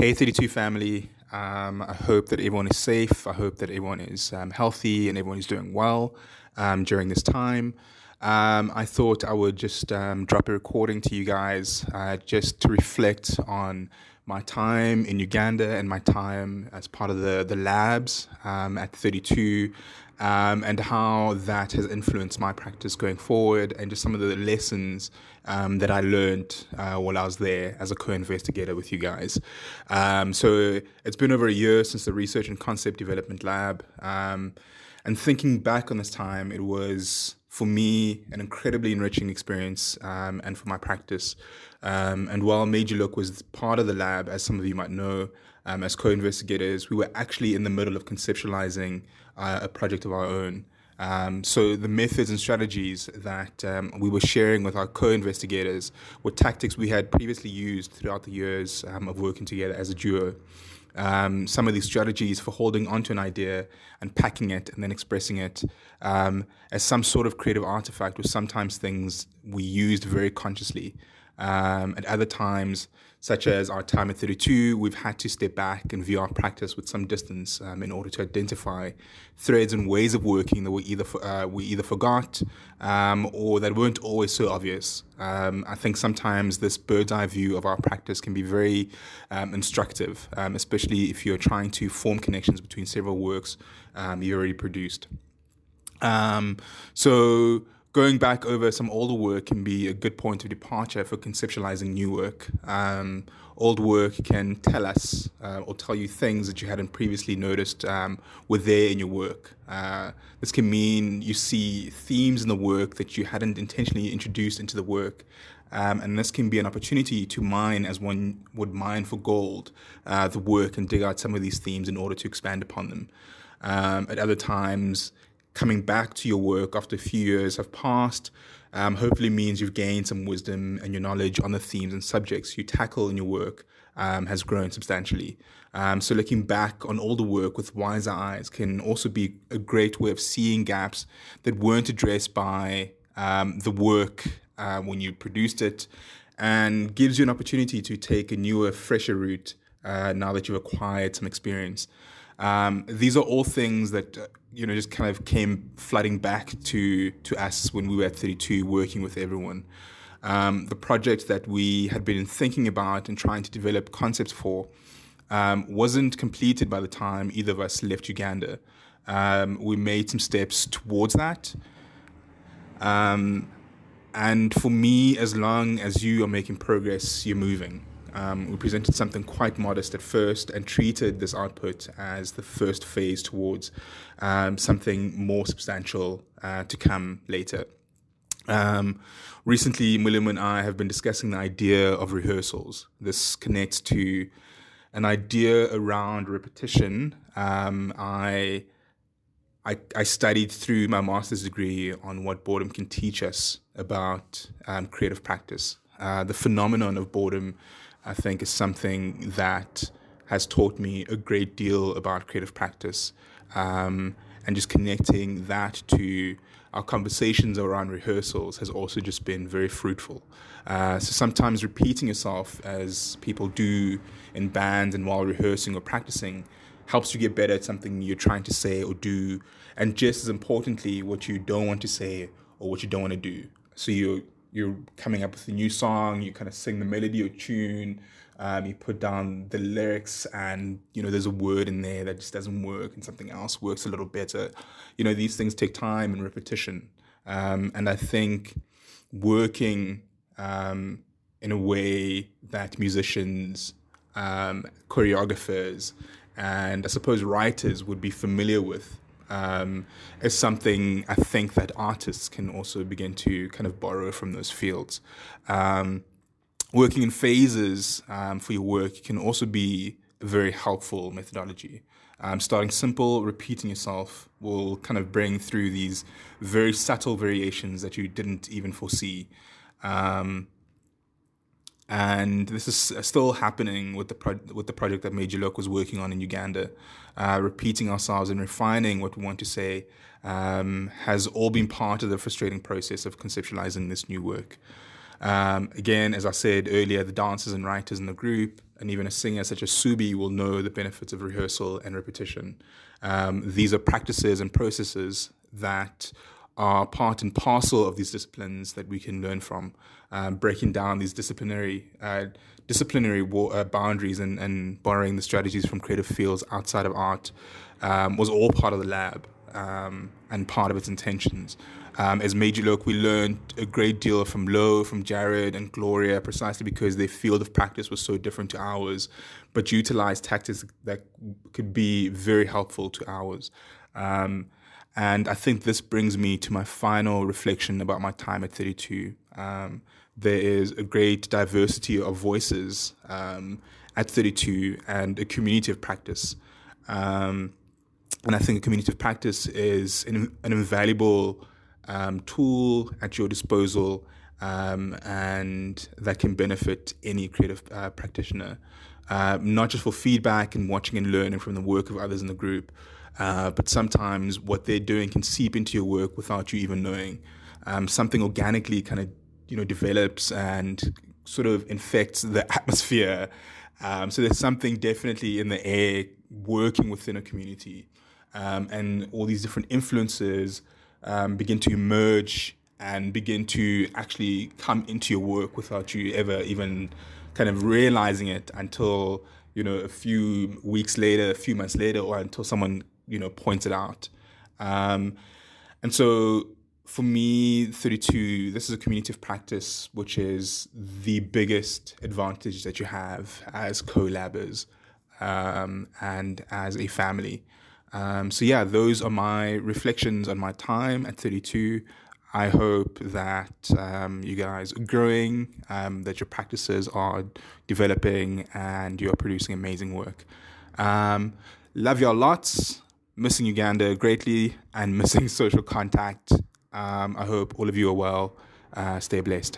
Hey, 32 family. Um, I hope that everyone is safe. I hope that everyone is um, healthy and everyone is doing well um, during this time. Um, I thought I would just um, drop a recording to you guys uh, just to reflect on my time in Uganda and my time as part of the, the labs um, at 32 um, and how that has influenced my practice going forward and just some of the lessons um, that I learned uh, while I was there as a co-investigator with you guys. Um, so it's been over a year since the research and concept development lab. Um, and thinking back on this time, it was for me an incredibly enriching experience um, and for my practice. Um, and while MADEYOULOOK was part of the lab, as some of you might know, um, as co-investigators, we were actually in the middle of conceptualizing uh, a project of our own. Um, so the methods and strategies that um, we were sharing with our co-investigators were tactics we had previously used throughout the years um, of working together as a duo. Um, some of these strategies for holding onto an idea and packing it and then expressing it um, as some sort of creative artifact were sometimes things we used very consciously. Um, at other times, such as our time at 32, we've had to step back and view our practice with some distance um, in order to identify threads and ways of working that we either uh, we either forgot um, or that weren't always so obvious. Um, I think sometimes this bird's eye view of our practice can be very um, instructive, um, especially if you're trying to form connections between several works um, you already produced. so going back over some older work can be a good point of departure for conceptualizing new work. Um, old work can tell us uh, or tell you things that you hadn't previously noticed um, were there in your work. Uh, this can mean you see themes in the work that you hadn't intentionally introduced into the work. Um, and this can be an opportunity to mine as one would mine for gold uh, the work and dig out some of these themes in order to expand upon them. Um, at other times, coming back to your work after a few years have passed um, hopefully means you've gained some wisdom and your knowledge on the themes and subjects you tackle in your work um, has grown substantially. Um, so looking back on all the work with wiser eyes can also be a great way of seeing gaps that weren't addressed by um, the work uh, when you produced it and gives you an opportunity to take a newer, fresher route uh, now that you've acquired some experience. Um, these are all things that uh, you know just kind of came flooding back to to us when we were at 32, working with everyone. Um, the project that we had been thinking about and trying to develop concepts for um, wasn't completed by the time either of us left Uganda. Um, we made some steps towards that. Um, and for me, as long as you are making progress, you're moving. Um, we presented something quite modest at first and treated this output as the first phase towards um, something more substantial uh, to come later. Um, recently, William and I have been discussing the idea of rehearsals. This connects to an idea around repetition. Um, I, I, I studied through my master's degree on what boredom can teach us about um, creative practice. Uh, the phenomenon of boredom I think is something that has taught me a great deal about creative practice um, and just connecting that to our conversations around rehearsals has also just been very fruitful. Uh, so sometimes repeating yourself as people do in bands and while rehearsing or practicing helps you get better at something you're trying to say or do, and just as importantly, what you don't want to say or what you don't want to do. So you you're coming up with a new song, you kind of sing the melody or tune, um, you put down the lyrics, and you know there's a word in there that just doesn't work, and something else works a little better. You know these things take time and repetition, um, and I think working um, in a way that musicians, um, choreographers, and I suppose writers would be familiar with um, is something I think that artists can also begin to kind of borrow from those fields. Um, working in phases um, for your work can also be a very helpful methodology. Um, starting simple, repeating yourself will kind of bring through these very subtle variations that you didn't even foresee. Um, and this is still happening with the pro- with the project that MADEYOULOOK was working on in Uganda. Uh, repeating ourselves and refining what we want to say um, has all been part of the frustrating process of conceptualizing this new work. Um, again, as I said earlier, the dancers and writers in the group and even a singer such as Subi will know the benefits of rehearsal and repetition. Um, these are practices and processes that are part and parcel of these disciplines that we can learn from, um, breaking down these disciplinary uh, disciplinary uh, boundaries and, and borrowing the strategies from creative fields outside of art um, was all part of the lab um, and part of its intentions. Um, as MADEYOULOOK, we learned a great deal from Lo, from Jared, and Gloria, precisely because their field of practice was so different to ours, but utilized tactics that could be very helpful to ours. Um, and I think this brings me to my final reflection about my time at 32. Um, there is a great diversity of voices um, at 32 and a community of practice. Um, and I think a community of practice is an, an invaluable um, tool at your disposal um, and that can benefit any creative uh, practitioner, uh, not just for feedback and watching and learning from the work of others in the group, uh, but sometimes what they're doing can seep into your work without you even knowing. Um, something organically kind of you know develops and sort of infects the atmosphere. Um, so there's something definitely in the air working within a community, um, and all these different influences um, begin to emerge and begin to actually come into your work without you ever even kind of realizing it until you know a few weeks later, a few months later, or until someone you know points it out. Um, and so for me, 32, this is a community of practice, which is the biggest advantage that you have as co-labbers um, and as a family. Um, so yeah, those are my reflections on my time at 32. I hope that um, you guys are growing, um, that your practices are developing, and you are producing amazing work. Um, love y'all lots. Missing Uganda greatly and missing social contact. Um, I hope all of you are well. Uh, stay blessed.